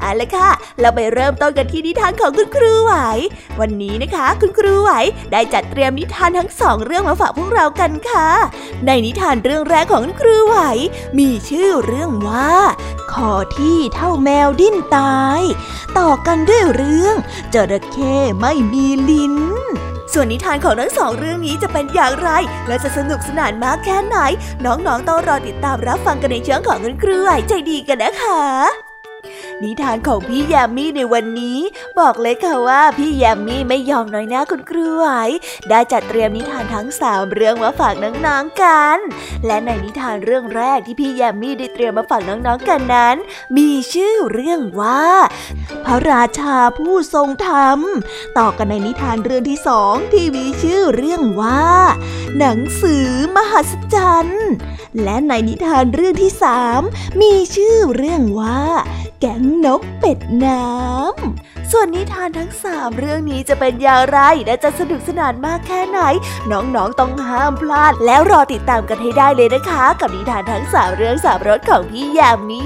เอาละค่ะ เราไปเริ่มต้นกันที่นิทานของคุณครูไหว วันนี้นะคะ คุณครูไหวได้จัดเตรียมนิทานทั้งสองเรื่องมาฝากพวกเรากันค่ะ ในนิทานเรื่องแรกของคุณครูไหว มีชื่อเรื่องว่าขอที่เท่าแมวดิ้นตาย ต่อกันด้วยเรื่องจระเข้ไม่มีลิ้นส่วนนิทานของทั้งสองเรื่องนี้จะเป็นอย่างไร และจะสนุกสนานมากแค่ไหน น้องๆต้องรอติดตามรับฟังกันในเชิงของคุณครูไหวใจดีกันนะคะ นิทานของพี่ยมมี่ในวันนี้ บอกเลยค่ะว่าพี่ยมมี่ไม่ยอมน้อยหน้าคุณครูไหวได้จัดเตรียมนิทานทั้งสามเรื่องมาฝากน้องๆกัน และในนิทานเรื่องแรกที่พี่ยมมี่ได้เตรียมมาฝากน้องๆกันนั้น มีชื่อเรื่องว่า พระราชาผู้ทรงธรรม ต่อกันในนิทานเรื่องที่สองที่มีชื่อเรื่องว่า หนังสือมหัศจรรย์และในนิทานเรื่องที่สามมีชื่อเรื่องว่า แก๊งนกเป็ดน้ำ ส่วนนิทานทั้งสามเรื่องนี้จะเป็นอย่างไร และจะสนุกสนานมากแค่ไหน น้องๆต้องห้ามพลาด แล้วรอติดตามกันให้ได้เลยนะคะ กับนิทานทั้งสามเรื่องสามรสของพี่ยามี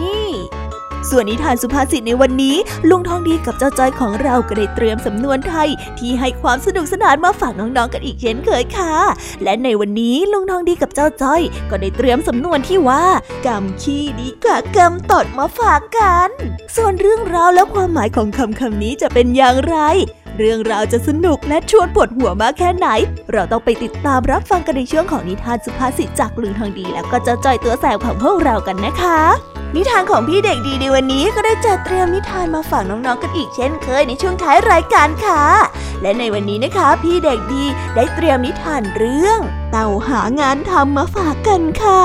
ส่วนนิทานสุภาษิตในวันนี้ ลุงทองดีกับเจ้าจ้อยของเราก็ได้เตรียมสำนวนไทย ที่ให้ความสนุกสนานมาฝากน้องๆกันอีกเช่นเคยค่ะ และในวันนี้ลุงทองดีกับเจ้าจ้อย ก็ได้เตรียมสำนวนที่ว่ากำขี้ดีกว่ากำตดมาฝากกัน ส่วนเรื่องราวและความหมายของคำคำนี้จะเป็นอย่างไร เรื่องราวจะสนุกและชวนปวดหัวมากแค่ไหน เราต้องไปติดตามรับฟังกันในช่วงของนิทานสุภาษิตจากลุงทองดีแล้วก็จ้าจ้อยตัวแสบของพวกเรากันนะคะ นิทานของพี่เด็กดีในวันนี้ก็ได้จัดเตรียมนิทานมาฝากน้องๆกันอีกเช่นเคยในช่วงท้ายรายการค่ะ และในวันนี้นะคะ พี่เด็กดีได้เตรียมนิทานเรื่อง เต่าหางานทำมาฝากกันค่ะ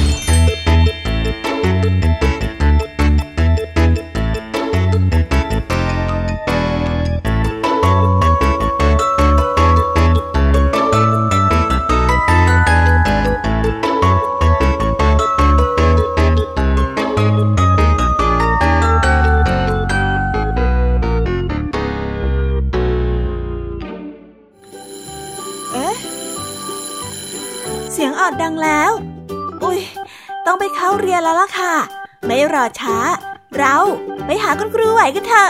อช้า เราไปหาคุณครูไหวกันเถอะ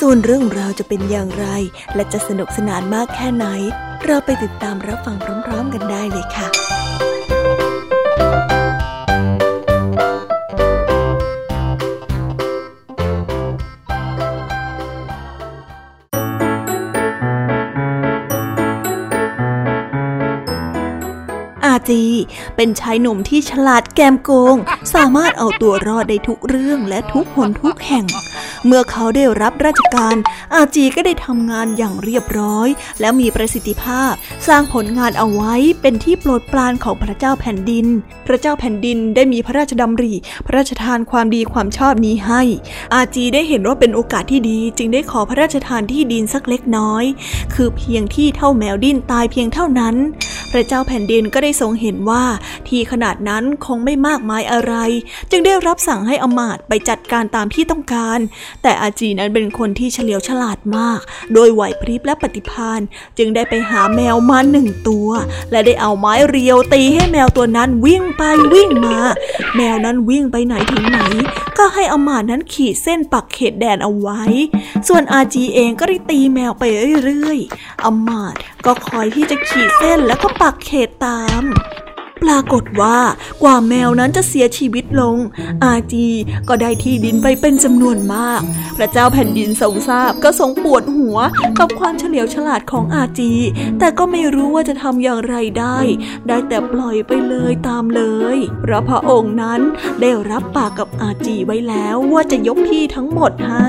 ส่วนเรื่องราวจะเป็นอย่างไร และจะสนุกสนานมากแค่ไหน เราไปติดตามรับฟังพร้อมๆกันได้เลยค่ะจีเป็นชายหนุ่มที่ฉลาดแกมโกง สามารถเอาตัวรอดได้ทุกเรื่องและทุกหนทุกแห่ง เมื่อเขาได้รับราชการ อาจีก็ได้ทำงานอย่างเรียบร้อย และมีประสิทธิภาพ สร้างผลงานเอาไว้เป็นที่โปรดปรานของพระเจ้าแผ่นดิน พระเจ้าแผ่นดินได้มีพระราชดำริ พระราชทานความดีความชอบนี้ให้ อาจีได้เห็นว่าเป็นโอกาสที่ดี จึงได้ขอพระราชทานที่ดินสักเล็กน้อย คือเพียงที่เท่าแมวดิ้นตายเพียงเท่านั้น พระเจ้าแผ่นดินก็ได้ทรงเห็นว่าที่ขนาดนั้นคงไม่มากมายอะไร จึงได้รับสั่งให้อมาตไปจัดการตามที่ต้องการแต่อาจีนั้นเป็นคนที่เฉลียวฉลาดมาก โดยไหวพริบและปฏิพานจึงได้ไปหาแมวมาหนึ่งตัว และได้เอาไม้เรียวตีให้แมวตัวนั้นวิ่งไปวิ่งมา แมวนั้นวิ่งไปไหนถึงไหน ก็ให้อมาตนั้นขีดเส้นปักเขตแดนเอาไว้ ส่วนอาจีเองก็ได้ตีแมวไปเรื่อยๆอมาตก็คอยที่จะขีดเส้นแล้วก็ปักเขตตาม ปรากฏว่ากว่าแมวนั้นจะเสียชีวิตลง อาจีก็ได้ที่ดินไปเป็นจำนวนมาก พระเจ้าแผ่นดินทรงทราบก็ทรงปวดหัวกับความเฉลียวฉลาดของอาจี แต่ก็ไม่รู้ว่าจะทำอย่างไรได้ ได้แต่ปล่อยไปเลยตามเลยพระพระองค์นั้นได้รับปากกับอาจีไว้แล้วว่าจะยกที่ทั้งหมดให้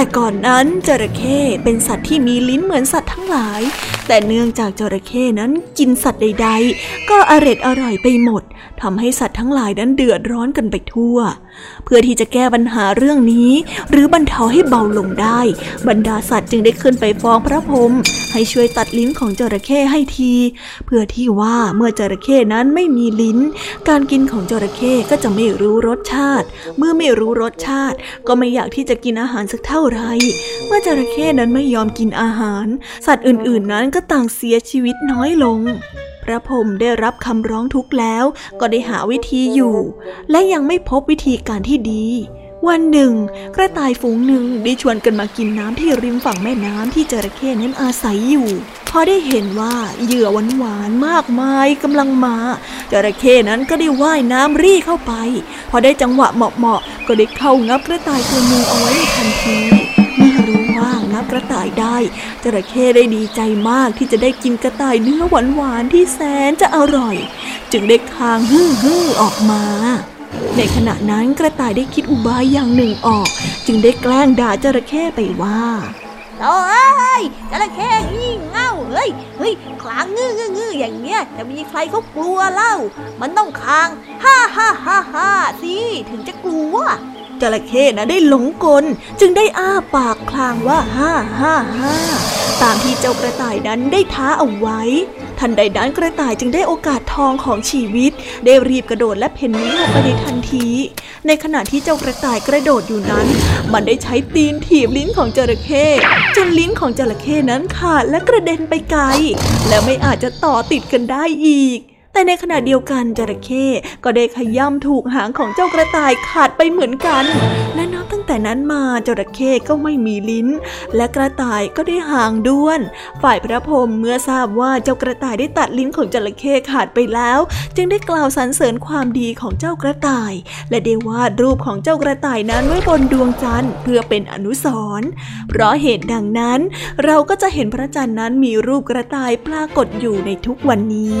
แต่ก่อนนั้นจระเข้เป็นสัตว์ที่มีลิ้นเหมือนสัตว์ทั้งหลายแต่เนื่องจากจระเข้นั้นกินสัตว์ใด ๆ ก็อร็ดอร่อยไปหมดทำให้สัตว์ทั้งหลายนั้นเดือดร้อนกันไปทั่ว เพื่อที่จะแก้ปัญหาเรื่องนี้ หรือบรรเทาให้เบาลงได้ บรรดาสัตว์จึงได้ขึ้นไปฟ้องพระพรหมให้ช่วยตัดลิ้นของจระเข้ให้ที เพื่อที่ว่าเมื่อจระเข้นั้นไม่มีลิ้น การกินของจระเข้ก็จะไม่รู้รสชาติ เมื่อไม่รู้รสชาติ ก็ไม่อยากที่จะกินอาหารสักเท่าไหร่เมื่อจระเข้นั้นไม่ยอมกินอาหาร สัตว์อื่นๆ นั้นก็ต่างเสียชีวิตน้อยลง พระพรหมได้รับคำร้องทุกข์แล้วก็ได้หาวิธีอยู่ และยังไม่พบวิธีการที่ดี วันหนึ่ง กระต่ายฝูงหนึ่งได้ชวนกันมากินน้ำที่ริมฝั่งแม่น้ำที่จระเข้นั้นอาศัยอยู่พอได้เห็นว่าเหยื่อหวานๆมากมายกำลังมาจระเข้นั้นก็ได้ว่ายน้ำรี่เข้าไป พอได้จังหวะเหมาะๆก็ได้เข้างับกระต่ายตัวนึงเอาไว้ในทันทีับกระต่ายได้ จระเข้ได้ดีใจมากที่จะได้กินกระต่ายเนื้อหวานๆที่แสนจะอร่อย จึงได้คางฮึ่ฮึ่ออกมา ในขณะนั้นกระต่ายได้คิดอุบายอย่างหนึ่งออก จึงได้แกล้งด่าจระเข้ไปว่าโอ้ยจระเข้งี่เง่าเฮ้ยเฮ้ยคลางงื้องื้องื้ออย่างเงี้ยจะมีใครเขากลัวเล่า มันต้องคางฮ่าฮ่าฮ่าฮ่าสิถึงจะกลัว จระเข้นะได้หลงกล จึงได้อ้าปากคลางว่าห้าห้าห้าตามที่เจ้ากระต่ายนั้นได้ท้าเอาไว้ ทันใดนั้นกระต่ายจึงได้โอกาสทองของชีวิต ได้รีบกระโดดและเพ่นนีออกไปในทันที ในขณะที่เจ้ากระต่ายกระโดดอยู่นั้น มันได้ใช้ตีนถีบลิ้นของจระเข้จนลิ้นของจระเข้นั้นขาดและกระเด็นไปไกล และไม่อาจจะต่อติดกันได้อีก แต่ในขณะเดียวกันจระเข้ก็ได้ขย่ำถูกหางของเจ้ากระต่ายขาดไปเหมือนกัน และนับตั้งแต่นั้นมาจระเข้ก็ไม่มีลิ้น และกระต่ายก็ได้หางด้วน ฝ่ายพระพรหมเมื่อทราบว่าเจ้ากระต่ายได้ตัดลิ้นของจระเข้ขาดไปแล้ว จึงได้กล่าวสรรเสริญความดีของเจ้ากระต่าย และได้วาดรูปของเจ้ากระต่ายนั้นไว้บนดวงจันทร์เพื่อเป็นอนุสรณ์เพราะเหตุดังนั้นเราก็จะเห็นพระจันทร์นั้นมีรูปกระต่ายปรากฏอยู่ในทุกวันนี้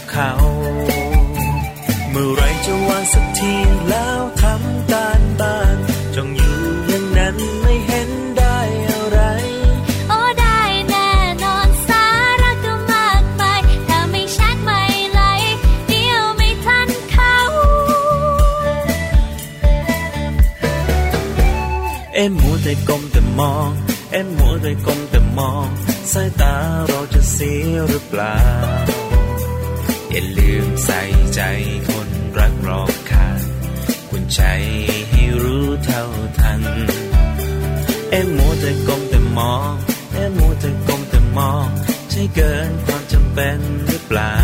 มแต่มอง เอ็มมัวแต่ก้มแต่มอง สายตาเราจะเสียหรือเปล่า อย่าลืมใส่ใจคนรักรอบค่าคุณใจให้รู้เท่าทัน เอ็มโมแต่กลมแต่มอง เอ็มโมแต่กลมแต่มอง ใช่เกินความจำเป็นหรือเปล่า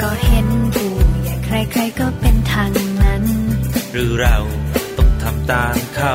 ก็เห็นผู้ใหญ่ใครๆก็เป็นทางนั้น หรือเราต้องทำตามเขา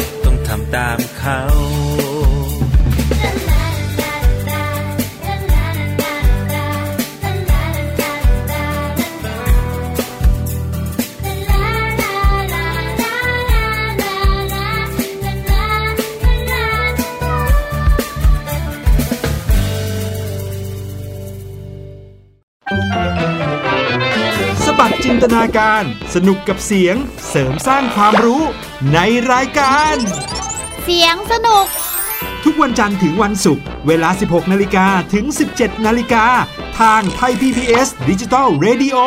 ้อง ทำตามเขาินตนาการสนุกกับเสียงเสริมสร้างความรู้ในรายการ เสียงสนุก ทุกวันจันทร์ถึงวันศุกร์เวลา 16 นาฬิกาถึง 17 นาฬิกา ทางไทย PPS ดิจิตอล Radio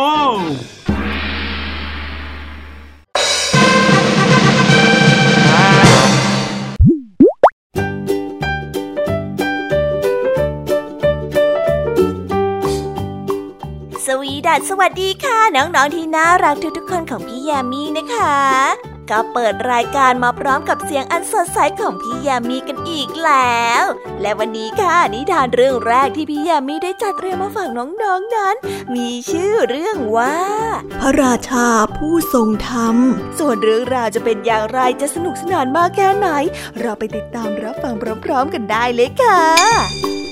สวีดัสสวัสดีค่ะ น้อง ๆ ที่น่ารักทุกๆคนของพี่ยามีนะคะ ก็เปิดรายการมาพร้อมกับเสียงอันสดใสของพี่ยามีกันอีกแล้ว และวันนี้ค่ะนิทานเรื่องแรกที่พี่ยามีได้จัดเตรียมมาฝากน้องๆนนั้น มีชื่อเรื่องว่า พระราชาผู้ทรงธรรม ส่วนเรื่องราวจะเป็นอย่างไรจะสนุกสนานมากแค่ไหน เราไปติดตามรับฟังพร้อมๆกันได้เลยค่ะ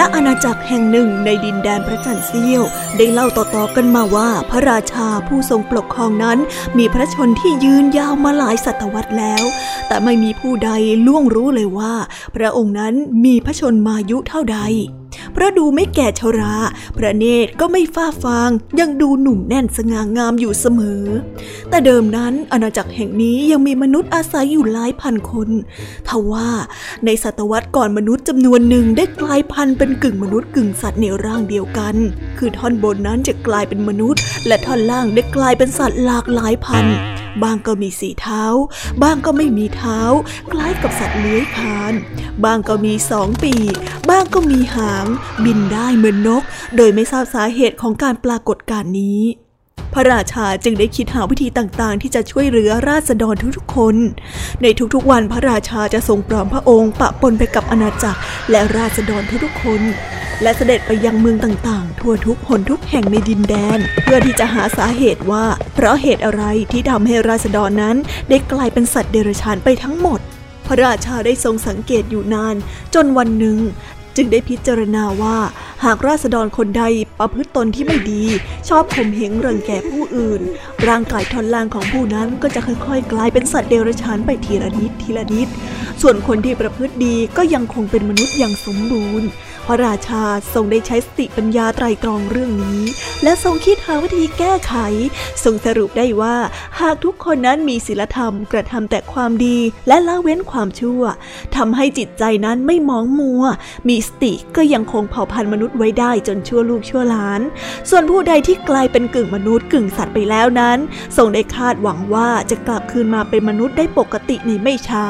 ณอาณาจักรแห่งหนึ่งในดินแดนพระจันทร์เสี้ยว ได้เล่าต่อๆกันมาว่า พระราชาผู้ทรงปกครองนั้น มีพระชนที่ยืนยาวมาหลายศตวรรษแล้ว แต่ไม่มีผู้ใดล่วงรู้เลยว่า พระองค์นั้นมีพระชนมายุเท่าใด ราะดูไม่แก่ชรา พระเนตรก็ไม่ฟ้าฟาง ยังดูหนุ่มแน่นสง่างามอยู่เสมอ แต่เดิมนั้นอาณาจักรแห่งนี้ยังมีมนุษย์อาศัยอยู่หลายพันคน ทว่าในศตวรรษก่อนมนุษย์จำนวนหนึ่งได้กลายพันธุ์เป็นกึ่งมนุษย์กึ่งสัตว์ในร่างเดียวกัน คือท่อนบนนั้นจะกลายเป็นมนุษย์ และท่อนล่างได้กลายเป็นสัตว์หลากหลายพันธุ์ บางก็มีสีเท้า บางก็ไม่มีเท้า คล้ายกับสัตว์เลื้อยคาน บางก็มีสองปีก บางก็มีหาง บินได้เหมือนนก โดยไม่ทราบสาเหตุของการปรากฏการณ์นี้ พระราชาจึงได้คิดหาวิธีต่างๆ ที่จะช่วยเหลือราษฎรทุกๆคน ในทุกๆวันพระราชาจะทรงปลอมพระองค์ปะปนไปกับอาณาจักรและราษฎรทุกๆคน และเสด็จไปยังเมืองต่างๆ ทั่วทุกหนทุกแห่งในดินแดน เพื่อที่จะหาสาเหตุว่า เพราะเหตุอะไรที่ทำให้ราษฎรนั้นได้กลายเป็นสัตว์เดรัจฉานไปทั้งหมดพระราชาได้ทรงสังเกตอยู่นาน จนวันหนึ่ง จึงได้พิจารณาว่า หากราษฎรคนใดประพฤติตนที่ไม่ดี ชอบข่มเหงรังแกผู้อื่น ร่างกายท่อนล่างของผู้นั้นก็จะค่อยๆ กลายเป็นสัตว์เดรัจฉานไปทีละนิดทีละนิด ส่วนคนที่ประพฤติดีก็ยังคงเป็นมนุษย์อย่างสมบูรณ์ ระราชาทรงได้ใช้สติปัญญาไตรตรองเรื่องนี้ และทรงคิดหาวิธีแก้ไข ทรงสรุปได้ว่า หากทุกคนนั้นมีศีลธรรมกระทำแต่ความดีและละเว้นความชั่วทำให้จิตใจนั้นไม่มองมัว มีสติก็ยังคงเผ่าพันธุ์มนุษย์ไว้ได้จนชั่วลูกชั่วหลาน ส่วนผู้ใดที่กลายเป็นกึ่งมนุษย์กึ่งสัตว์ไปแล้วนั้น ทรงได้คาดหวังว่าจะกลับคืนมาเป็นมนุษย์ได้ปกติในไม่ช้า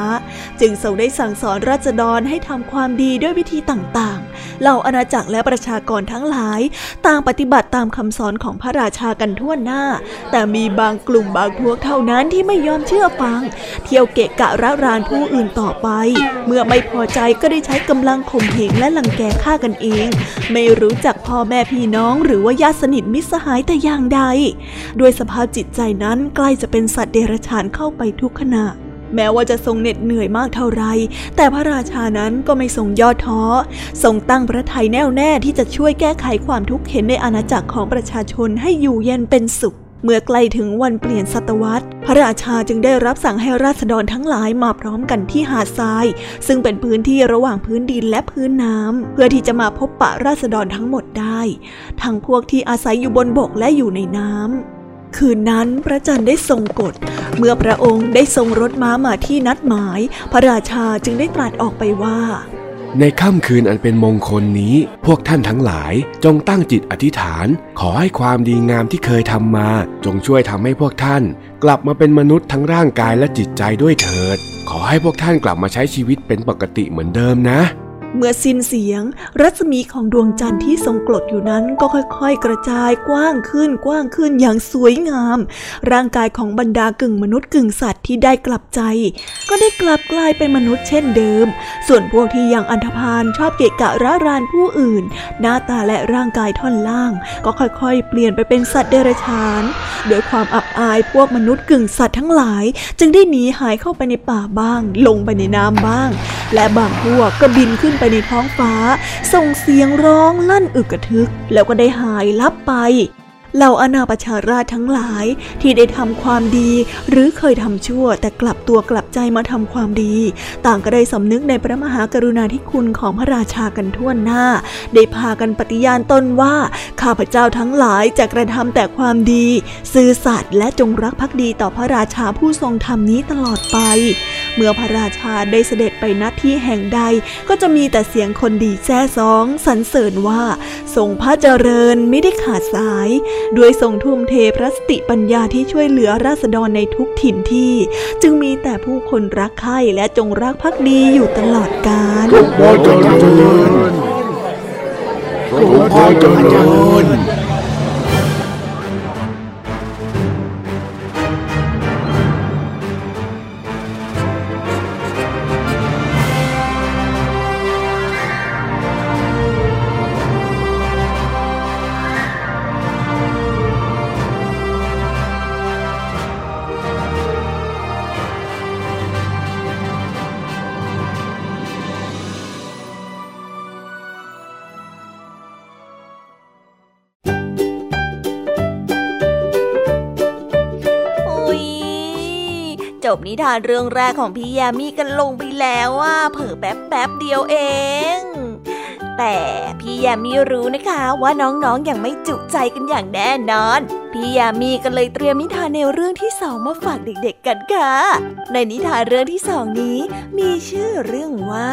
จึงทรงได้สั่งสอนราษฎรให้ทำความดีด้วยวิธีต่างๆเหล่าอาณาจักรและประชากรทั้งหลาย ต่างปฏิบัติตามคำสอนของพระราชากันทั่วหน้า แต่มีบางกลุ่มบางพวกเท่านั้นที่ไม่ยอมเชื่อฟัง เที่ยวเกะกะระรานผู้อื่นต่อไป เมื่อไม่พอใจก็ได้ใช้กำลังข่มเหงและลังแกฆ่ากันเอง ไม่รู้จักพ่อแม่พี่น้องหรือว่าญาติสนิทมิตรสหายแต่อย่างใด ด้วยสภาพจิตใจนั้นใกล้จะเป็นสัตว์เดรัจฉานเข้าไปทุกขณะ แม้ว่าจะทรงเหน็ดเหนื่อยมากเท่าไร แต่พระราชานั้นก็ไม่ทรงย่อท้อ ทรงตั้งพระทัยแน่วแน่ที่จะช่วยแก้ไขความทุกข์เข็นในอาณาจักรของประชาชนให้อยู่เย็นเป็นสุขเมื่อใกล้ถึงวันเปลี่ยนศตวรรษ พระราชาจึงได้รับสั่งให้ราษฎรทั้งหลายมาพร้อมกันที่หาดทราย ซึ่งเป็นพื้นที่ระหว่างพื้นดินและพื้นน้ำเพื่อที่จะมาพบปะราษฎรทั้งหมดได้ ทั้งพวกที่อาศัยอยู่บนบกและอยู่ในน้ำ คืนนั้นพระจันทร์ได้ทรงกฎ เมื่อพระองค์ได้ทรงรถม้ามาที่นัดหมาย พระราชาจึงได้ตรัสออกไปว่า ในค่ำคืนอันเป็นมงคลนี้ พวกท่านทั้งหลายจงตั้งจิตอธิษฐาน ขอให้ความดีงามที่เคยทำมา จงช่วยทำให้พวกท่าน กลับมาเป็นมนุษย์ทั้งร่างกายและจิตใจด้วยเถิด ขอให้พวกท่านกลับมาใช้ชีวิตเป็นปกติเหมือนเดิมนะ เมื่อสิ้นเสียง รัศมีของดวงจันทร์ที่ทรงกลดอยู่นั้นก็ค่อยๆ กระจายกว้างขึ้นกว้างขึ้นอย่างสวยงาม ร่างกายของบรรดากึ่งมนุษย์กึ่งสัตว์ที่ได้กลับใจ ก็ได้กลับกลายเป็นมนุษย์เช่นเดิม ส่วนพวกที่ยังอันธพาลชอบเกะกะระรานผู้อื่น หน้าตาและร่างกายท่อนล่าง ก็ค่อยๆ เปลี่ยนไปเป็นสัตว์เดรัจฉานโดยความอับอายพวกมนุษย์กึ่งสัตว์ทั้งหลาย จึงได้หนีหายเข้าไปในป่าบ้าง ลงไปในน้ำบ้าง และบางพวกก็บินขึ้นไปในท้องฟ้า ส่งเสียงร้องลั่นอึกกระทึก แล้วก็ได้หายลับไป เหล่าอาณาประชาราชทั้งหลายที่ได้ทำความดี หรือเคยทำชั่วแต่กลับตัวกลับใจมาทำความดี ต่างก็ได้สำนึกในพระมหากรุณาธิคุณของพระราชากันทั่วหน้า ได้พากันปฏิญาณตนว่าข้าพเจ้าทั้งหลายจะกระทำแต่ความดี ซื่อสัตย์และจงรักภักดีต่อพระราชาผู้ทรงธรรมนี้ตลอดไป เมื่อพระราชาได้เสด็จไปณที่แห่งใด ก็จะมีแต่เสียงคนดีแซ่ซ้องสรรเสริญว่า ทรงพระเจริญไม่ได้ขาดสายด้วยทรงทุ่มเทพระสติปัญญาที่ช่วยเหลือราษฎรในทุกถิ่นที่ จึงมีแต่ผู้คนรักใคร่และจงรักภักดีอยู่ตลอดกาลทรงพระเจริญทรงพระเจริญ บนิทานเรื่องแรกของพี่ยามีกันลงไปแล้วว่าเผิ่แป๊บแป๊บเดียวเอง แต่พี่ยามีรู้นะคะว่าน้องๆออย่างไม่จุใจกันอย่างแน่นอน พี่ยามีก็เลยเตรียมนิทานแนวเรื่องที่สองมาฝากเด็กๆกันค่ะ ในนิทานเรื่องที่สองนี้ มีชื่อเรื่องว่า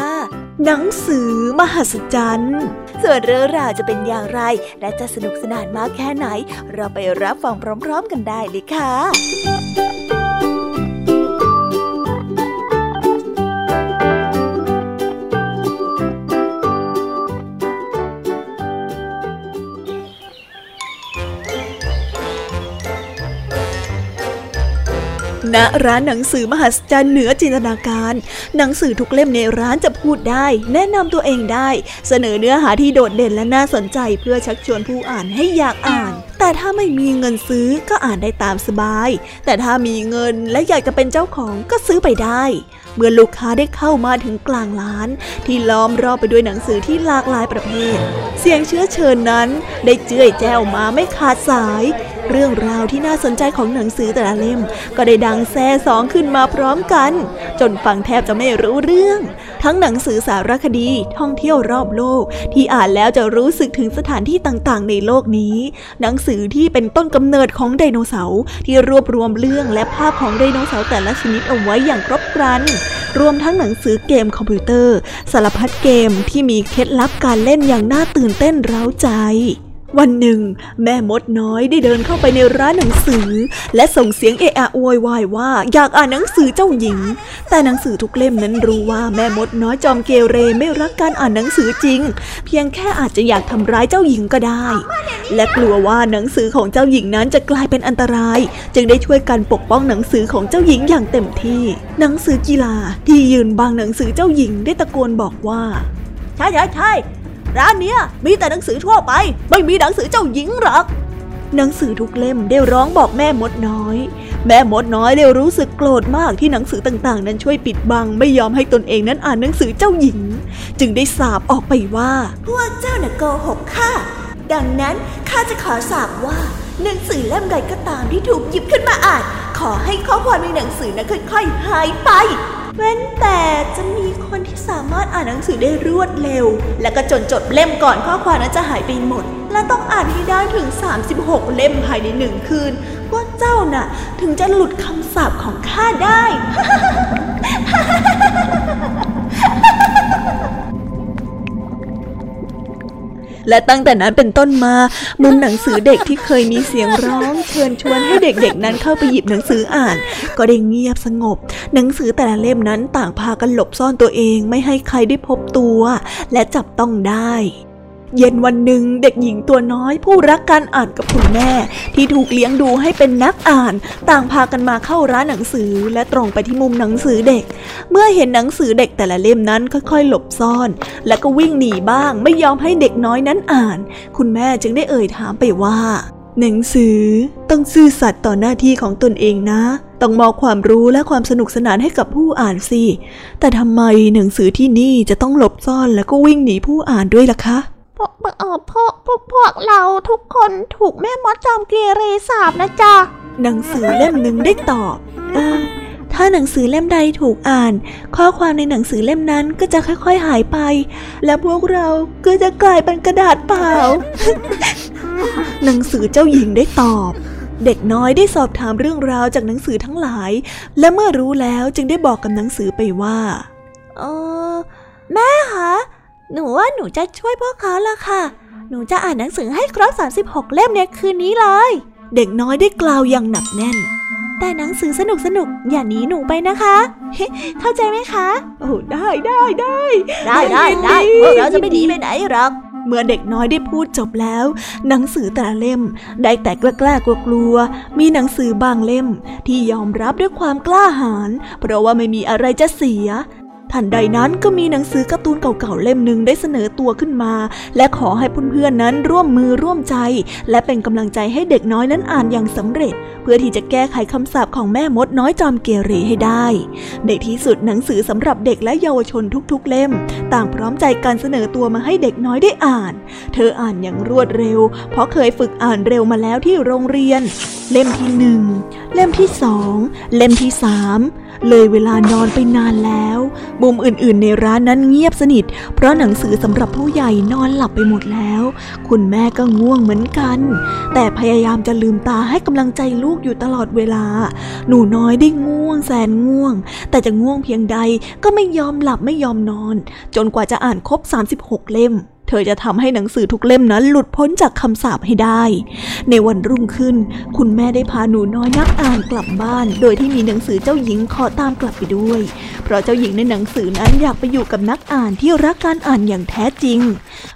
หนังสือมหัศจรรย์ส่วนเรื่องราวจะเป็นอย่างไร และจะสนุกสนานมากแค่ไหน เราไปรับฟังพร้อม ๆ กันได้เลยค่ะ ณร้านหนังสือมหัศจรรย์เหนือจินตนาการ หนังสือทุกเล่มในร้านจะพูดได้ แนะนำตัวเองได้ เสนอเนื้อหาที่โดดเด่นและน่าสนใจเพื่อชักชวนผู้อ่านให้อยากอ่าน แต่ถ้าไม่มีเงินซื้อก็อ่านได้ตามสบาย แต่ถ้ามีเงินและอยากจะเป็นเจ้าของก็ซื้อไปได้ เมื่อลูกค้าได้เข้ามาถึงกลางร้าน ที่ล้อมรอบไปด้วยหนังสือที่หลากหลายประเภท เสียงเชื้อเชิญนั้น ได้เจื่อยแจ้วมาไม่ขาดสาย เรื่องราวที่น่าสนใจของหนังสือแต่ละเล่ม ก็ได้ดังแซ่สองขึ้นมาพร้อมกัน จนฟังแทบจะไม่รู้เรื่อง ทั้งหนังสือสารคดีท่องเที่ยวรอบโลก ที่อ่านแล้วจะรู้สึกถึงสถานที่ต่างๆ ในโลกนี้ หนังสือที่เป็นต้นกำเนิดของไดโนเสาร์ที่รวบรวมเรื่องและภาพของไดโนเสาร์แต่ละชนิดเอาไว้อย่างครบครัน รวมทั้งหนังสือเกมคอมพิวเตอร์ สารพัดเกมที่มีเคล็ดลับการเล่นอย่างน่าตื่นเต้นเร้าใจ วันหนึ่ง แม่มดน้อยได้เดินเข้าไปในร้านหนังสือ และส่งเสียงเอะอะโวยวายว่าอยากอ่านหนังสือเจ้าหญิง แต่หนังสือทุกเล่มนั้นรู้ว่าแม่มดน้อยจอมเกเรไม่รักการอ่านหนังสือจริง เพียงแค่อาจจะอยากทำร้ายเจ้าหญิงก็ได้ และกลัวว่าหนังสือของเจ้าหญิงนั้นจะกลายเป็นอันตราย จึงได้ช่วยกันปกป้องหนังสือของเจ้าหญิงอย่างเต็มที่ หนังสือกีฬาที่ยืนบังหนังสือเจ้าหญิงได้ตะโกนบอกว่าใช่ใช่ใช่ ร้านเนี้ยมีแต่หนังสือทั่วไป ไม่มีหนังสือเจ้าหญิงหรอกหนังสือทุกเล่มได้ร้องบอกแม่มดน้อย แม่มดน้อยได้รู้สึกโกรธมากที่หนังสือต่างๆ นั้นช่วยปิดบังไม่ยอมให้ตนเองนั้นอ่านหนังสือเจ้าหญิง จึงได้สาบออกไปว่า พวกเจ้าน่ะโกหกข้าดังนั้นข้าจะขอสาบว่า หนังสือเล่มใดก็ตามที่ถูกหยิบขึ้นมาอ่าน ขอให้ข้อความในหนังสือนั้นค่อยๆหายไปเว้นแต่จะมีคนที่สามารถอ่านหนังสือได้รวดเร็ว และก็จนจดเล่มก่อนข้อความนั้นจะหายไปหมด และต้องอ่านให้ได้ถึง 36 เล่มภายในหนึ่งคืนพวกเจ้าน่ะ ถึงจะหลุดคำสาปของข้าได้ และตั้งแต่นั้นเป็นต้นมา มุมหนังสือเด็กที่เคยมีเสียงร้องเชิญชวนให้เด็กๆนั้นเข้าไปหยิบหนังสืออ่าน ก็ได้เงียบสงบ หนังสือแต่ละเล่มนั้นต่างพากันหลบซ่อนตัวเองไม่ให้ใครได้พบตัว และจับต้องได้ เย็นวันหนึ่งเด็กหญิงตัวน้อยผู้รักการอ่านกับคุณแม่ ที่ถูกเลี้ยงดูให้เป็นนักอ่าน ต่างพากันมาเข้าร้านหนังสือและตรงไปที่มุมหนังสือเด็ก เมื่อเห็นหนังสือเด็กแต่ละเล่มนั้นค่อยๆ หลบซ่อน แล้วก็วิ่งหนีบ้างไม่ยอมให้เด็กน้อยนั้นอ่าน คุณแม่จึงได้เอ่ยถามไปว่า หนังสือต้องซื่อสัตย์ต่อหน้าที่ของตนเองนะต้องมอบความรู้และความสนุกสนานให้กับผู้อ่านสิ แต่ทำไมหนังสือที่นี่จะต้องหลบซ่อนแล้วก็วิ่งหนีผู้อ่านด้วยล่ะคะ พวกเออพวกพวกพวกเราทุกคนถูกแม่มดจอมเกเรสาบนะจ๊ะหนังสือเล่มหนึ่งได้ตอบเออถ้าหนังสือเล่มใดถูกอ่าน ข้อความในหนังสือเล่มนั้นก็จะค่อย ๆ หายไป และพวกเราก็จะกลายเป็นกระดาษเปล่า หนังสือเจ้าหญิงได้ตอบเด็กน้อยได้สอบถามเรื่องราวจากหนังสือทั้งหลาย และเมื่อรู้แล้วจึงได้บอกกับหนังสือไปว่า เออ แม่คะ หนูว่าหนูจะช่วยพวกเขาละค่ะ หนูจะอ่านหนังสือให้ครบ 36 เล่มในคืนนี้เลย เด็กน้อยได้กล่าวอย่างหนักแน่น แต่หนังสือสนุกสนุกๆอย่าหนีหนูไปนะคะ เข้าใจไหมคะ โอ้ได้ได้ได้ได้ได้ได้พวกเราจะไม่หนีไปไหนหรอกเมื่อเด็กน้อยได้พูดจบแล้ว หนังสือแต่ละเล่ม ได้แต่กล้ากล้ากลัวกลัวๆมีหนังสือบางเล่ม ที่ยอมรับด้วยความกล้าหาญเพราะว่าไม่มีอะไรจะเสีย ทันใดนั้นก็มีหนังสือการ์ตูนเก่าๆเล่มหนึ่งได้เสนอตัวขึ้นมา และขอให้เพื่อนๆนั้นร่วมมือร่วมใจ และเป็นกำลังใจให้เด็กน้อยนั้นอ่านอย่างสำเร็จ เพื่อที่จะแก้ไขคำสาปของแม่มดน้อยจอมเกเรให้ได้ในที่สุดหนังสือสำหรับเด็กและเยาวชนทุกๆ เล่ม ต่างพร้อมใจการเสนอตัวมาให้เด็กน้อยได้อ่าน เธออ่านอย่างรวดเร็ว เพราะเคยฝึกอ่านเร็วมาแล้วที่โรงเรียน เล่มที่หนึ่ง เล่มที่สอง เล่มที่สามเลยเวลานอนไปนานแล้ว มุมอื่นๆในร้านนั้นเงียบสนิท เพราะหนังสือสำหรับผู้ใหญ่นอนหลับไปหมดแล้ว คุณแม่ก็ง่วงเหมือนกัน แต่พยายามจะลืมตาให้กำลังใจลูกอยู่ตลอดเวลา หนูน้อยได้ง่วงแสนง่วง แต่จะง่วงเพียงใดก็ไม่ยอมหลับไม่ยอมนอน จนกว่าจะอ่านครบ 36 เล่ม เธอจะทำให้หนังสือทุกเล่มนั้นหลุดพ้นจากคำสาปให้ได้ ในวันรุ่งขึ้น คุณแม่ได้พาหนูน้อยนักอ่านกลับบ้าน โดยที่มีหนังสือเจ้าหญิงขอตามกลับไปด้วย เพราะเจ้าหญิงในหนังสือนั้นอยากไปอยู่กับนักอ่านที่รักการอ่านอย่างแท้จริง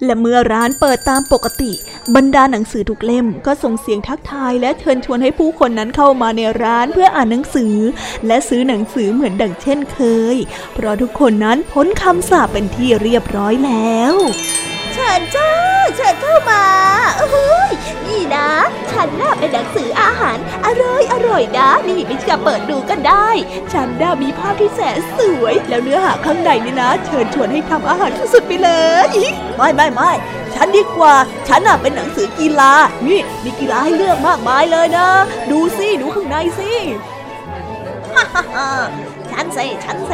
และเมื่อร้านเปิดตามปกติ บรรดาหนังสือทุกเล่มก็ส่งเสียงทักทาย และเชิญชวนให้ผู้คนนั้นเข้ามาในร้านเพื่ออ่านหนังสือ และซื้อหนังสือเหมือนดังเช่นเคย เพราะทุกคนนั้นพ้นคำสาปเป็นที่เรียบร้อยแล้ว เชิญจ้าเชิญเข้ามาเฮ้ยนี่นะ ฉันน่ะเป็นหนังสืออาหารอร่อยอร่อยนะนี่ไม่เชื่อเปิดดูกันได้ ฉันน่ะมีภาพที่แสนสวย แล้วเนื้อหาข้างในนี่นะ เชิญชวนให้ทำอาหารสุดๆไปเลยไม่ไม่ไม่ฉันดีกว่า ฉันน่ะเป็นหนังสือกีฬา นี่มีกีฬาให้เลือกมากมายเลยนะ ดูสิดูข้างในสิฮ่าฮ่าฮ่าฉันเซฉันเซ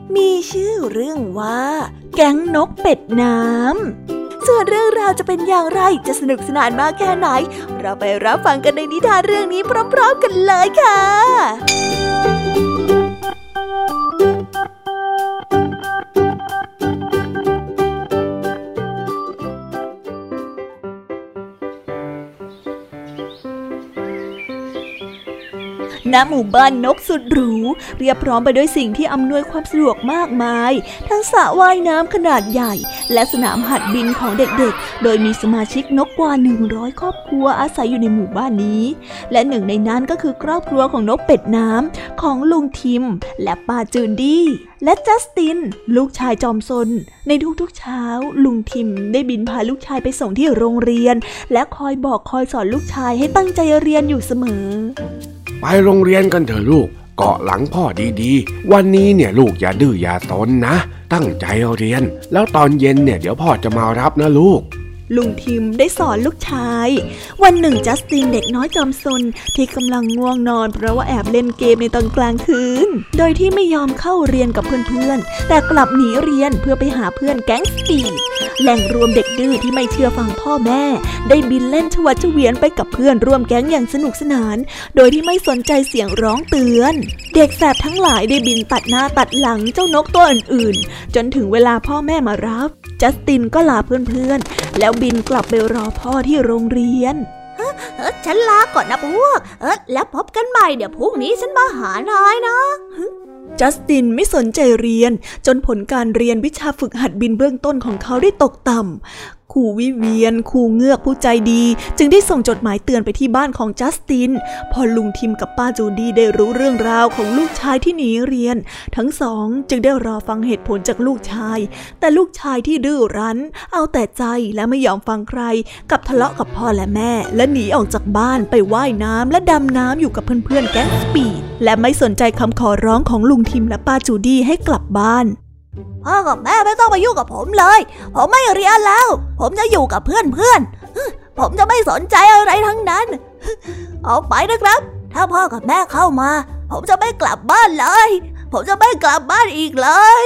มีชื่อเรื่องว่า แก๊งนกเป็ดน้ำ ส่วนเรื่องราวจะเป็นอย่างไรจะสนุกสนานมากแค่ไหน เราไปรับฟังกันในนิทานเรื่องนี้พร้อมๆกันเลยค่ะ ณหมู่บ้านนกสุดหรู เรียบพร้อมไปด้วยสิ่งที่อำนวยความสะดวกมากมาย ทั้งสระว่ายน้ำขนาดใหญ่ และสนามหัดบินของเด็กๆ โดยมีสมาชิกนกกว่า 100 ครอบครัวอาศัยอยู่ในหมู่บ้านนี้ และหนึ่งในนั้นก็คือครอบครัวของนกเป็ดน้ำของลุงทิม และป้าจูนดี้และจัสติน ลูกชายจอมซน ในทุกๆเช้า ลุงทิมได้บินพาลูกชายไปส่งที่โรงเรียน และคอยบอกคอยสอนลูกชายให้ตั้งใจเรียนอยู่เสมอ ไปโรงเรียนกันเถอะลูก เกาะหลังพ่อดีๆ วันนี้เนี่ยลูกอย่าดื้ออย่าตนนะ ตั้งใจเรียน แล้วตอนเย็นเนี่ยเดี๋ยวพ่อจะมารับนะลูก ลุงทิมได้สอนลูกชาย วันหนึ่งจัสตินเด็กน้อยจอมซนที่กำลังง่วงนอน เพราะว่าแอบเล่นเกมในตอนกลางคืน โดยที่ไม่ยอมเข้าเรียนกับเพื่อนๆ แต่กลับหนีเรียนเพื่อไปหาเพื่อนแก๊งสปีแหล่งรวมเด็กดื้อที่ไม่เชื่อฟังพ่อแม่ ได้บินเล่นชวัดเฉวียนไปกับเพื่อนร่วมแก๊งอย่างสนุกสนาน โดยที่ไม่สนใจเสียงร้องเตือน เด็กแสบทั้งหลายได้บินตัดหน้าตัดหลังเจ้านกตัวอื่นๆ จนถึงเวลาพ่อแม่มารับ จัสตินก็ลาเพื่อนๆ แล้วบินกลับไปรอพ่อที่โรงเรียนเออฉันลาก่อนนะพวก เออแล้วพบกันใหม่เดี๋ยวพรุ่งนี้ฉันมาหานายนะจัสตินไม่สนใจเรียน จนผลการเรียนวิชาฝึกหัดบินเบื้องต้นของเขาได้ตกต่ำ ครูวิเวียนครูเงือกผู้ใจดี จึงได้ส่งจดหมายเตือนไปที่บ้านของจัสติน พอลุงทิมกับป้าจูดี้ได้รู้เรื่องราวของลูกชายที่หนีเรียน ทั้งสองจึงได้รอฟังเหตุผลจากลูกชาย แต่ลูกชายที่ดื้อรั้น เอาแต่ใจและไม่ยอมฟังใคร กับทะเลาะกับพ่อและแม่ และหนีออกจากบ้านไปไว่ายน้ำและดำน้ำอยู่กับเพื่อนๆแก๊งสปีดและไม่สนใจคำขอร้องของลุงทิมและป้าจูดี้ให้กลับบ้าน พ่อกับแม่ไม่ต้องมายุ่งกับผมเลย ผมไม่เรียนแล้ว ผมจะอยู่กับเพื่อนเพื่อน ผมจะไม่สนใจอะไรทั้งนั้น เอาไปนะครับ ถ้าพ่อกับแม่เข้ามา ผมจะไม่กลับบ้านเลย ผมจะไม่กลับบ้านอีกเลย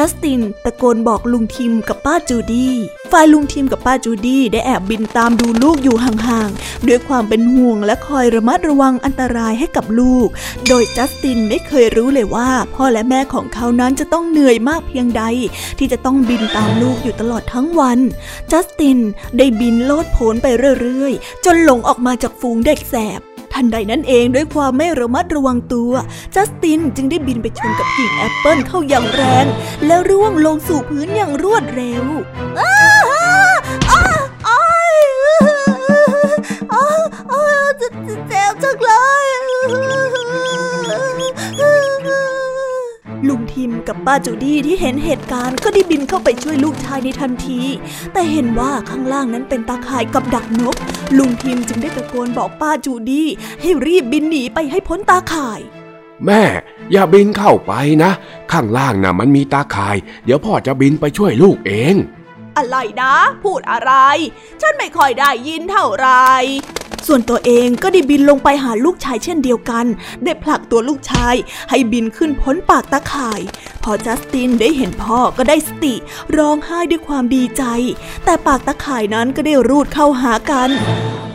จัสตินตะโกนบอกลุงทิมกับป้าจูดี้ ฝ่ายลุงทิมกับป้าจูดี้ได้แอบบินตามดูลูกอยู่ห่างๆ ด้วยความเป็นห่วงและคอยระมัดระวังอันตรายให้กับลูก โดยจัสตินไม่เคยรู้เลยว่า พ่อและแม่ของเขานั้นจะต้องเหนื่อยมากเพียงใด ที่จะต้องบินตามลูกอยู่ตลอดทั้งวัน จัสตินได้บินโลดโผนไปเรื่อยๆ จนหลงออกมาจากฝูงเด็กแสบ ทันใดนั้นเองด้วยความไม่ระมัดระวังตัว จัสตินจึงได้บินไปชนกับกิ่งแอปเปิลเข้าอย่างแรง แล้วร่วงลงสู่พื้นอย่างรวดเร็วเจ็บจังเลย ลุงทิมกับป้าจูดี้ที่เห็นเหตุการณ์ก็ได้บินเข้าไปช่วยลูกชายในทันที แต่เห็นว่าข้างล่างนั้นเป็นตาข่ายกับดักนก ลุงทิมจึงได้ตะโกนบอกป้าจูดี้ให้รีบบินหนีไปให้พ้นตาข่าย แม่ อย่าบินเข้าไปนะ ข้างล่างน่ะมันมีตาข่าย เดี๋ยวพ่อจะบินไปช่วยลูกเอง อะไรนะ พูดอะไร ฉันไม่ค่อยได้ยินเท่าไรส่วนตัวเองก็ได้บินลงไปหาลูกชายเช่นเดียวกัน ได้ผลักตัวลูกชายให้บินขึ้นพ้นปากตะข่าย พอจัสตินได้เห็นพ่อก็ได้สติ ร้องไห้ด้วยความดีใจ แต่ปากตะข่ายนั้นก็ได้รูดเข้าหากัน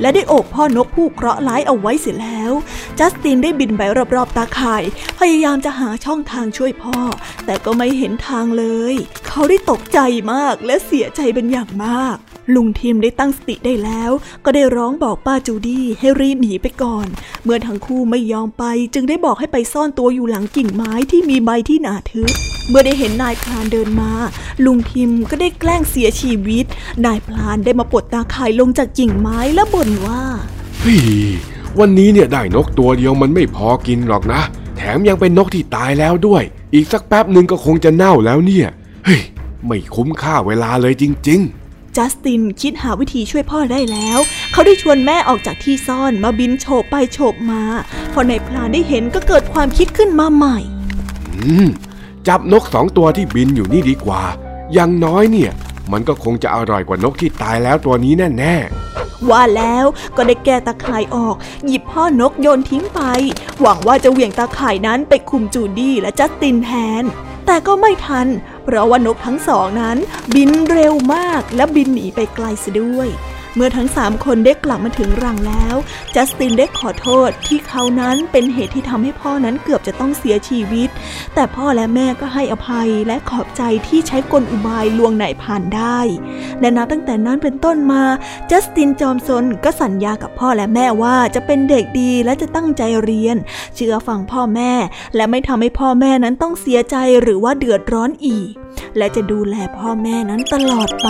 และได้โอบพ่อนกผู้เคราะห์ร้ายเอาไว้เสียแล้ว จัสตินได้บินไปรอบๆตาข่าย พยายามจะหาช่องทางช่วยพ่อ แต่ก็ไม่เห็นทางเลย เขาได้ตกใจมากและเสียใจเป็นอย่างมาก ลุงทิมได้ตั้งสติได้แล้ว ก็ได้ร้องบอกป้าจูดี้ให้รีบหนีไปก่อน เมื่อทั้งคู่ไม่ยอมไปจึงได้บอกให้ไปซ่อนตัวอยู่หลังกิ่งไม้ที่มีใบที่หนาทึบเมื่อได้เห็นนายพลานเดินมา ลุงทิมก็ได้แกล้งเสียชีวิต นายพลานได้มาปลดตาข่ายลงจากกิ่งไม้และบ่นว่าเฮ้ยวันนี้เนี่ยได้นกตัวเดียวมันไม่พอกินหรอกนะ แถมยังเป็นนกที่ตายแล้วด้วย อีกสักแป๊บหนึ่งก็คงจะเน่าแล้วเนี่ย เฮ้ย ไม่คุ้มค่าเวลาเลยจริง ๆจัสตินคิดหาวิธีช่วยพ่อได้แล้ว เขาได้ชวนแม่ออกจากที่ซ่อนมาบินโฉบไปโฉบมา พอในพลานได้เห็นก็เกิดความคิดขึ้นมาใหม่อืมจับนกสองตัวที่บินอยู่นี่ดีกว่า อย่างน้อยเนี่ย มันก็คงจะอร่อยกว่านกที่ตายแล้วตัวนี้แน่ๆ ว่าแล้วก็ได้แก้ตาข่ายออก หยิบพ่อนกโยนทิ้งไป หวังว่าจะเหวี่ยงตาข่ายนั้นไปคุมจูดี้และจัสตินแทนแต่ก็ไม่ทัน เพราะว่านกทั้งสองนั้นบินเร็วมากและบินหนีไปไกลซะด้วย เมื่อทั้งสามคนได้กลับมาถึงรังแล้ว จัสตินได้ขอโทษที่เขานั้นเป็นเหตุที่ทำให้พ่อนั้นเกือบจะต้องเสียชีวิต แต่พ่อและแม่ก็ให้อภัยและขอบใจที่ใช้กลอุบายลวงไหนผ่านได้ และนับตั้งแต่นั้นเป็นต้นมา จัสตินจอมซนก็สัญญากับพ่อและแม่ว่าจะเป็นเด็กดีและจะตั้งใจเรียน เชื่อฟังพ่อแม่ และไม่ทำให้พ่อแม่นั้นต้องเสียใจหรือว่าเดือดร้อนอีก และจะดูแลพ่อแม่นั้นตลอดไป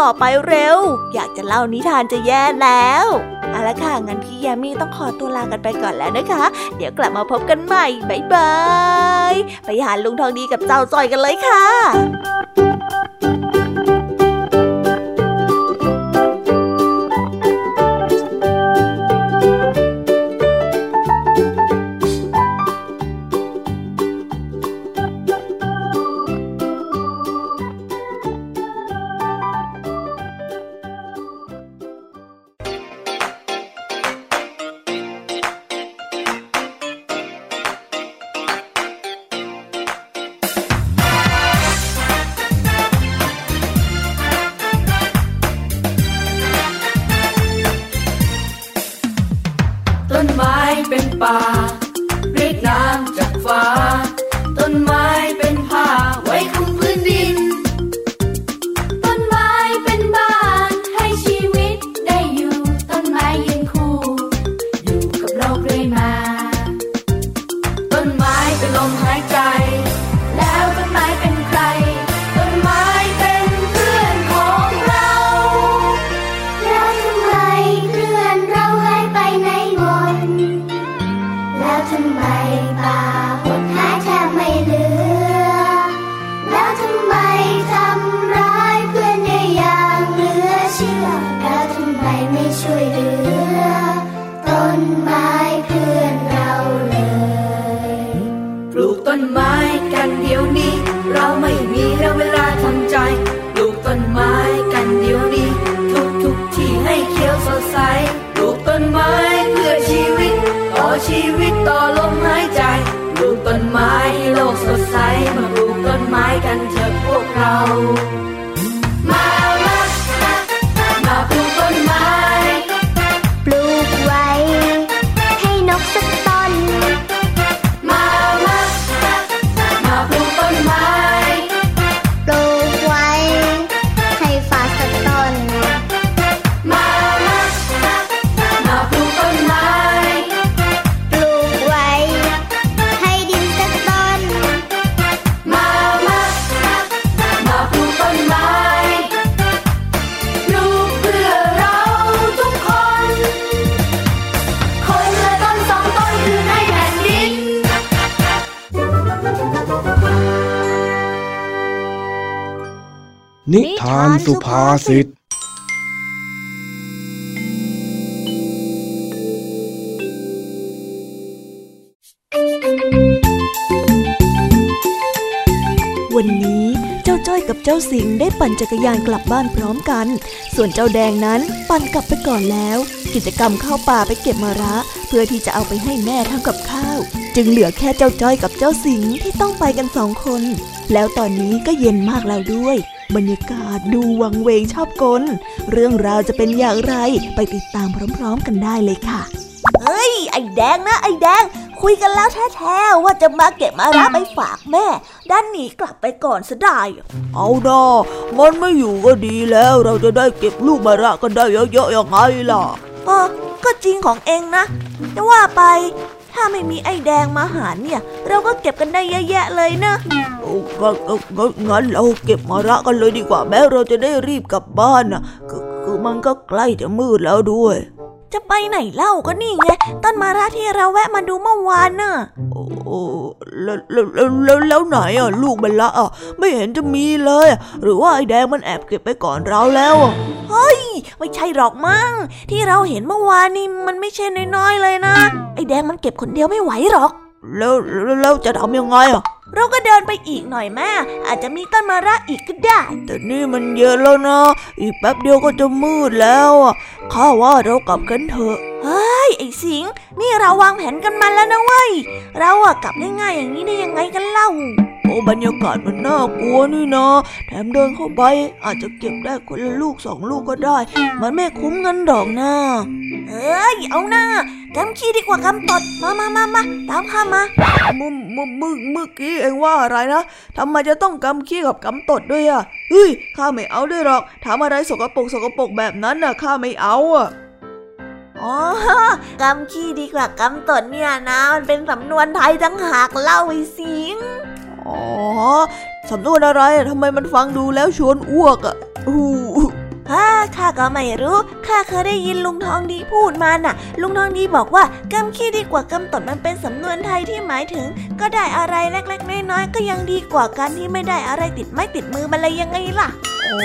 ต่อไปเร็ว อยากจะเล่านิทานจะแย่แล้วเอาละค่ะงั้นพี่ยามีต้องขอตัวลากันไปก่อนแล้วนะคะ เดี๋ยวกลับมาพบกันใหม่บ๊ายบาย ไปหาลุงทองดีกับเจ้าจอยกันเลยค่ะานสุภาษิตวันนี้เจ้าจ้อยกับเจ้าสิงได้ปั่นจักรยานกลับบ้านพร้อมกัน ส่วนเจ้าแดงนั้นปั่นกลับไปก่อนแล้ว กิจกรรมเข้าป่าไปเก็บมะระ เพื่อที่จะเอาไปให้แม่ทำกับข้าว จึงเหลือแค่เจ้าจ้อยกับเจ้าสิงที่ต้องไปกันสองคน แล้วตอนนี้ก็เย็นมากแล้วด้วย บรรยากาศดูวังเวงชอบกล เรื่องราวจะเป็นอย่างไรไปติดตามพร้อมๆกันได้เลยค่ะ เฮ้ย ไอ้แดงนะ ไอ้แดง คุยกันแล้วแท้ๆว่าจะมาเก็บมารับไปฝากแม่ ด้านหนีกลับไปก่อนซะได้ เอาดอมันไม่อยู่ก็ดีแล้ว เราจะได้เก็บลูกมะระกันได้เยอะๆอย่างไงล่ะเออก็จริงของเองนะ แต่ว่าไป ถ้าไม่มีไอ้แดงมาหาเนี่ย เราก็เก็บกันได้เยอะแยะเลยนะโอ้งั้นเราเก็บมาระกันเลยดีกว่าแม้เราจะได้รีบกลับบ้านนะคือมันก็ใกล้จะมืดแล้วด้วย จะไปไหนเล่าก็นี่ไง ต้นมาราที่เราแวะมาดูเมื่อวานน่ะโอ้แล้วแล้วแล้วแล้วไหนอะ ลูกมันละอะ ไม่เห็นจะมีเลย หรือว่าไอ้แดงมันแอบเก็บไปก่อนเราแล้วเฮ้ย ไม่ใช่หรอกมั้งที่เราเห็นเมื่อวานนี่มันไม่ใช่น้อยๆเลยนะ ไอ้แดงมันเก็บคนเดียวไม่ไหวหรอก แล้วแล้วจะทำยังไงอะ เราก็เดินไปอีกหน่อยแม่อาจจะมีต้นมะระอีกก็ได้ แต่นี่มันเยอะแล้วนะ อีกแป๊บเดียวก็จะมืดแล้วอะข้าว่าเรากลับกันเถอะเฮ้ยไอ้สิง นี่เราวางแผนกันมาแล้วนะเว้ย เราอะกลับง่ายๆอย่างนี้ได้ยังไงกันเล่าโอ้บรรยากาศมันน่ากลัวนี่นะ แถมเดินเข้าไปอาจจะเก็บได้คนละลูกสองลูกก็ได้ มันไม่คุ้มเงินดอกนะเอ้ยเอาหน้ากำขี้ดีกว่ากำตดมามามามาตามข้ามามึมึมึเมื่อกี้เองว่าอะไรนะทำไมจะต้องกำขี้กับกำตดด้วยอะเฮ้ยข้าไม่เอาด้วยหรอกถามอะไรสกปรกสกปรกแบบนั้นน่ะข้าไม่เอาอะอ๋อกำขี้ดีกว่ากำตดเนี่ยนะ มันเป็นสำนวนไทยทั้งหากเล่าไอ้สิง อ๋อสำนวนอะไรอะทำไมมันฟังดูแล้วชวนอ้วกอะอู้ฮ่าข้าก็ไม่รู้ ข้าเคยได้ยินลุงทองดีพูดมาน่ะ ลุงทองดีบอกว่ากำขี้ดีกว่ากำตดมันเป็นสำนวนไทยที่หมายถึง ก็ได้อะไรเล็กๆน้อยๆก็ยังดีกว่าการที่ไม่ได้อะไรติดไม้ติดมือมันเลยยังไงล่ะ โอ้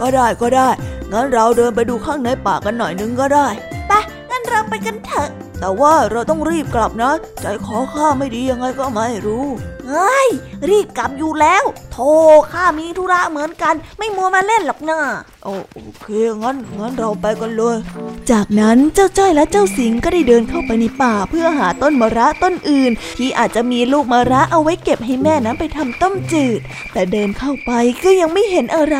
ก็ได้ก็ได้ งั้นเราเดินไปดูข้างในป่ากันหน่อยนึงก็ได้ ไป งั้นเราไปกันเถอะ แต่ว่าเราต้องรีบกลับนะ ใจคอข้าไม่ดียังไงก็ไม่รู้เฮ้ย รีบกลับอยู่แล้วโธ่ข้ามีธุระเหมือนกัน ไม่มัวมาเล่นหรอกนะโอโอเค งั้น งั้นเราไปกันเลย จากนั้นเจ้าจ้อยและเจ้าสิงก็ได้เดินเข้าไปในป่าเพื่อหาต้นมะระต้นอื่น ที่อาจจะมีลูกมะระเอาไว้เก็บให้แม่นั้นไปทำต้มจืด แต่เดินเข้าไปก็ยังไม่เห็นอะไร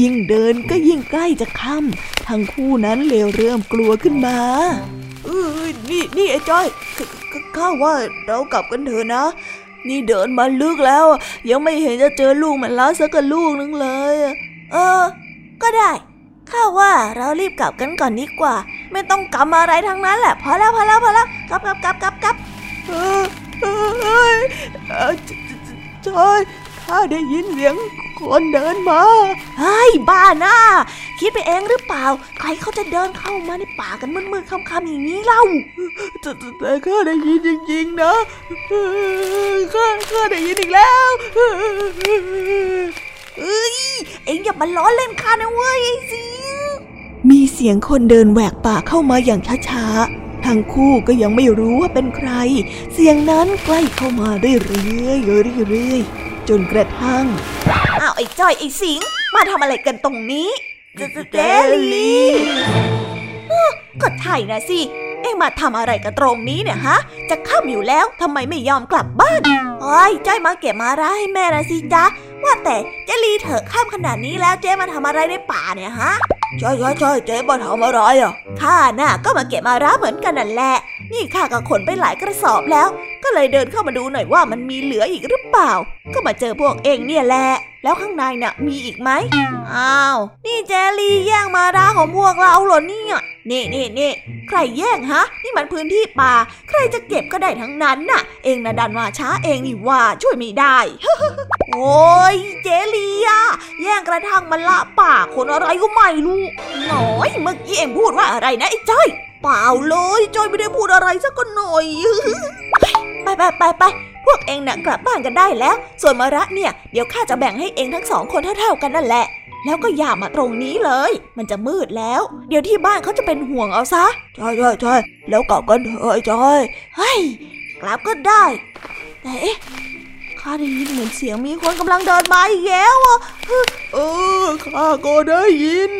ยิ่งเดินก็ยิ่งใกล้จะค่ำทั้งคู่นั้นเลวเริ่มกลัวขึ้นมา เอ้ยนี่นี่ไอ้จ้อยข้าว่าเรากลับกันเถอะนะ นี่เดินมาลึกแล้ว ยังไม่เห็นจะเจอลูกมันล้าสักะลูกนึงเลย เออ ก็ได้ข้าว่าเรารีบกลับกันก่อนดีกว่า ไม่ต้องกำอะไรทั้งนั้นแหละพอแล้วพอแล้วพอแล้วกลับกลับกลับกลับกลับเออเอ้ยเออจจจอยข้าได้ยินเสียงคนเดินมาเฮ้ยบ้าน่า คิดไปเองหรือเปล่า ใครเขาจะเดินเข้ามาในป่ากันมืดๆค่ำๆอย่างนี้เล่าแต่แต่แต่ข้าได้ยินจริงๆนะเออข้าข้าได้ยินอีกแล้วเอ้ยเอ็งอย่ามาล้อเล่นข้านะเว้ยไอ้สิงมีเสียงคนเดินแหวกป่าเข้ามาอย่างช้าๆ ทั้งคู่ก็ยังไม่รู้ว่าเป็นใคร เสียงนั้นใกล้เข้ามาเรื่อยๆเรื่อยๆจนกระทั่ง อ้าวไอ้จ้อยไอ้สิง มาทำอะไรกันตรงนี้ เจเจเจลีอ้อก็ใช่นะสิ เอ็งมาทำอะไรกันตรงนี้เนี่ยฮะ จะค่ำอยู่แล้วทำไมไม่ยอมกลับบ้านโอ้ยจ้อยมาเก็บมาราให้แม่นะสิจ๊ะ ว่าแต่เจลีเถอะค่ำขนาดนี้แล้วเจ๊มาทำอะไรในป่าเนี่ยฮะใช่ใช่ใช่เจ๊มาทำอะไรอะข้าน่ะก็มาเก็บมาระเหมือนกันนั่นแหละ นี่ข้าก็ขนไปหลายกระสอบแล้ว ก็เลยเดินเข้ามาดูหน่อยว่ามันมีเหลืออีกหรือเปล่า ก็มาเจอพวกเองเนี่ยแหละ แล้วข้างในน่ะมีอีกไหมอ้าว นี่เจลีแย่งมาระของพวกเราเหรอเนี่ยนี่นี่นี่ใครแย่งฮะ นี่มันพื้นที่ป่า ใครจะเก็บก็ได้ทั้งนั้นน่ะ เองนะดันมาช้าเองนี่ว่าช่วยไม่ได้ โอ้ยเจลีอะแย่งกระทั่งมันละป่าคนอะไรก็ไม่รู้หน่อยเมื่อกี้เอ็งพูดว่าอะไรนะไอ้จ้อยเปล่าเลยจ้อยไม่ได้พูดอะไรสักหน่อย ไปไปไปไปพวกเองน่ะกลับบ้านกันได้แล้ว ส่วนมะระเนี่ยเดี๋ยวข้าจะแบ่งให้เองทั้งสองคนเท่าๆกันนั่นแหละ แล้วก็อย่ามาตรงนี้เลย มันจะมืดแล้ว เดี๋ยวที่บ้านเขาจะเป็นห่วงเอาซะใช่ใช่ใช่แล้วกลับกันเถอะไอ้จอยเฮ้ยกลับก็ได้แต่เอ๊ะ ข้าได้ยินเหมือนเสียงมีคนกำลังเดินมาอีกแล้วอะเออข้าก็ได้ยิน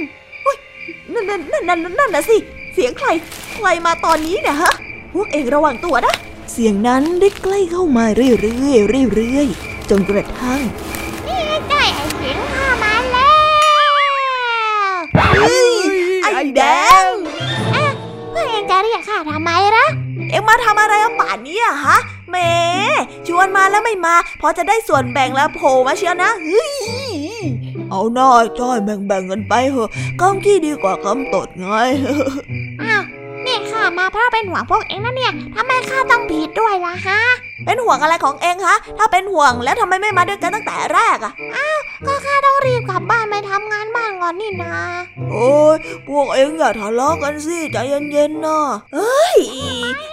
นั่นนั่นนั่นนั่นนั่นนะสิ เสียงใคร ใครมาตอนนี้เนี่ยฮะ พวกเองระวังตัวนะ เสียงนั้นได้ใกล้เข้ามาเรื่อยๆเรื่อยๆจนกระทั่งได้ไอ้สิงข้ามาแล้วเฮ้ยไอ้แดงเพื่อเองจะเรียกข้าทำไมล่ะ เอ็งมาทำอะไรเอาป่านนี้อะฮะแหมชวนมาแล้วไม่มาพอจะได้ส่วนแบ่งแล้วโผล่มาเชียวนะเฮ้ยเอาหน่อยจ้อยแบ่งๆกันไปเถอะกำขี้ดีกว่ากำตดไงอ้าว ข้ามาเพราะเป็นห่วงพวกเองนะเนี่ยทำไมข้าต้องผิดด้วยล่ะฮะ เป็นห่วงอะไรของเอ็งฮะ ถ้าเป็นห่วงแล้วทำไมไม่มาด้วยกันตั้งแต่แรกอะก็ข้าต้องรีบกลับบ้านไปทำงานบ้านก่อนนี่นาโอ้ยพวกเอ็งอย่าทะเลาะกันสิใจเย็นๆนะเฮ้ย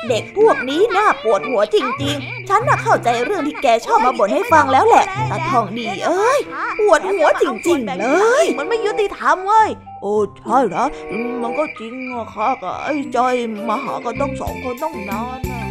เด็กพวกนี้น่าปวดหัวจริงๆ ฉันน่ะเข้าใจเรื่องที่แกชอบมาบ่นให้ฟังแล้วแหละตาทองดีเอ้ยปวดหัวจริงๆเลย มันไม่ยุติธรรมเว้ย โอ้ใช่นะมันก็จริงอะค่ะกับไอ้จอยมาหากันต้องสองคนต้องนานอะ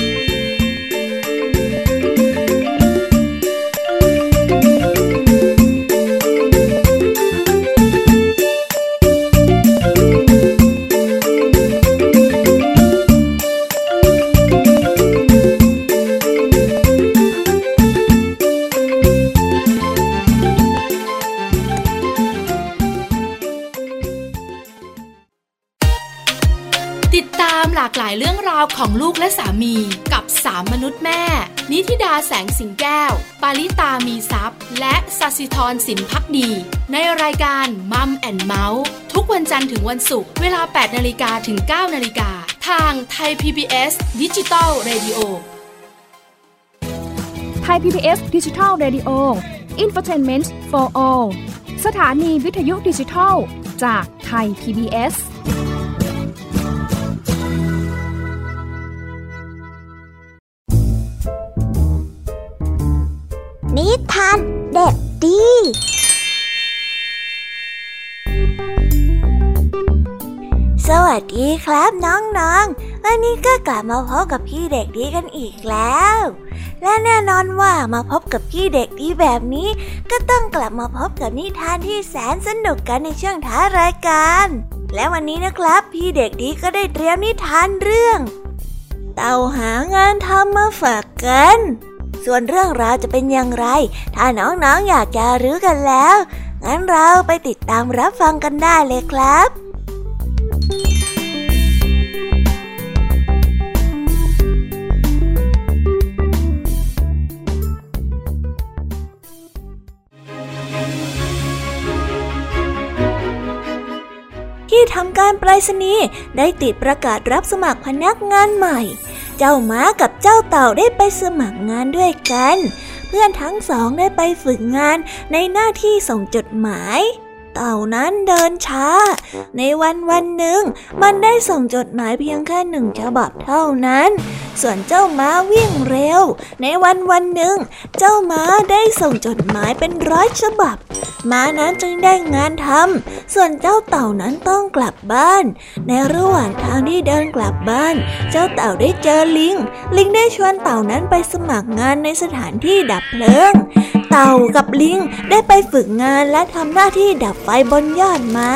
ของลูกและสามีกับสามมนุษย์แม่ นิธิดาแสงสิงแก้ว ปาริตามีซัพ์และสัสิธรสินพักดี ในรายการ Mom and Mouth ทุกวันจันทร์ถึงวันศุกร์เวลา 8นาฬิกาถึง 9นาฬิกาทางไทย PBS ดิจิตอลเรดิโอไทย PBS ดิจิทัล Radio Infotainment for All สถานีวิทยุดิจิทัล จาก Thai PBS นิทานเด็กดี สวัสดีครับน้องๆ วันนี้ก็กลับมาพบกับพี่เด็กดีกันอีกแล้ว และแน่นอนว่ามาพบกับพี่เด็กดีแบบนี้ ก็ต้องกลับมาพบกับนิทานที่แสนสนุกกันในช่วงท้ายรายการ และวันนี้นะครับ พี่เด็กดีก็ได้เตรียมนิทานเรื่อง เต่าหางานทำมาฝากกัน ส่วนเรื่องราวจะเป็นอย่างไร ถ้าน้องๆออยากจะรู้กันแล้ว งั้นเราไปติดตามรับฟังกันได้เลยครับที่ทำการไปรษณีย์ได้ติดประกาศรับสมัครพนักงานใหม่ เจ้าม้ากับเจ้าเต่าได้ไปสมัครงานด้วยกัน เพื่อนทั้งสองได้ไปฝึกงานในหน้าที่ส่งจดหมาย เต่านั้นเดินช้า ในวันวันหนึ่ง มันได้ส่งจดหมายเพียงแค่หนึ่งฉบับเท่านั้น ส่วนเจ้าม้าวิ่งเร็ว ในวันวันหนึ่ง เจ้าม้าได้ส่งจดหมายเป็นร้อยฉบับ ม้านั้นจึงได้งานทำส่วนเจ้าเต่านั้นต้องกลับบ้าน ในระหว่างทางที่เดินกลับบ้าน เจ้าเต่าได้เจอลิง ลิงได้ชวนเต่านั้นไปสมัครงานในสถานที่ดับเพลิง เต่ากับลิงได้ไปฝึกงานและทำหน้าที่ดับไฟบนยอดไม้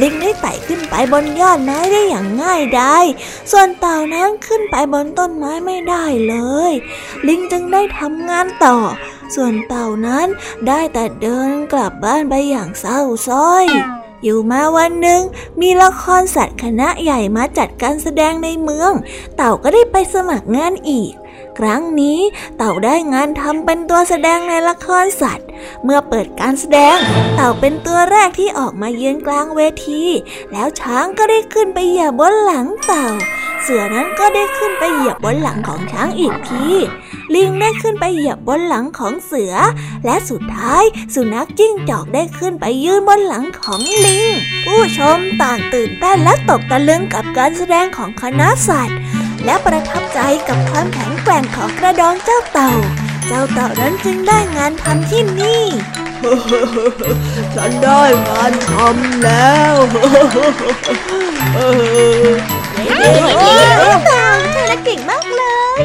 ลิงได้ไต่ขึ้นไปบนยอดไม้ได้อย่างง่ายดายส่วนเต่านั้นขึ้นไปบนต้นไม้ไม่ได้เลย ลิงจึงได้ทำงานต่อ ส่วนเต่านั้นได้แต่เดินกลับบ้านไปอย่างเศร้าส้อยอยู่มาวันหนึ่งมีละครสัตว์คณะใหญ่มาจัดการแสดงในเมือง เต่าก็ได้ไปสมัครงานอีก ครั้งนี้ เต่าได้งานทำเป็นตัวแสดงในละครสัตว์ เมื่อเปิดการแสดง เต่าเป็นตัวแรกที่ออกมายืนกลางเวที แล้วช้างก็ได้ขึ้นไปเหยียบบนหลังเต่า เสือนั้นก็ได้ขึ้นไปเหยียบบนหลังของช้างอีกทีลิงได้ขึ้นไปเหยียบบนหลังของเสือ และสุดท้าย สุนัขจิ้งจอกได้ขึ้นไปยืนบนหลังของลิง ผู้ชมต่างตื่นเต้นและตกตะลึงกับการแสดงของคณะสัตว์ และประทับใจกับความแข็งแกร่งของกระดองเจ้าเต่า เจ้าเต่านั้นจึงได้งานทำที่นี่ ฉันได้งานทำแล้วเก่งมากเต่าเธอเก่งมากเลย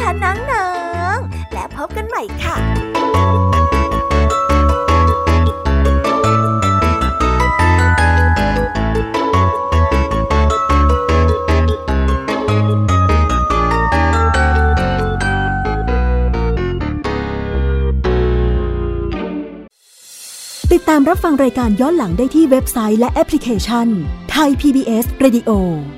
คะน้องๆ และพบกันใหม่ค่ะติดตามรับฟังรายการย้อนหลังได้ที่เว็บไซต์และแอปพลิเคชันไทย PBS Radio ไ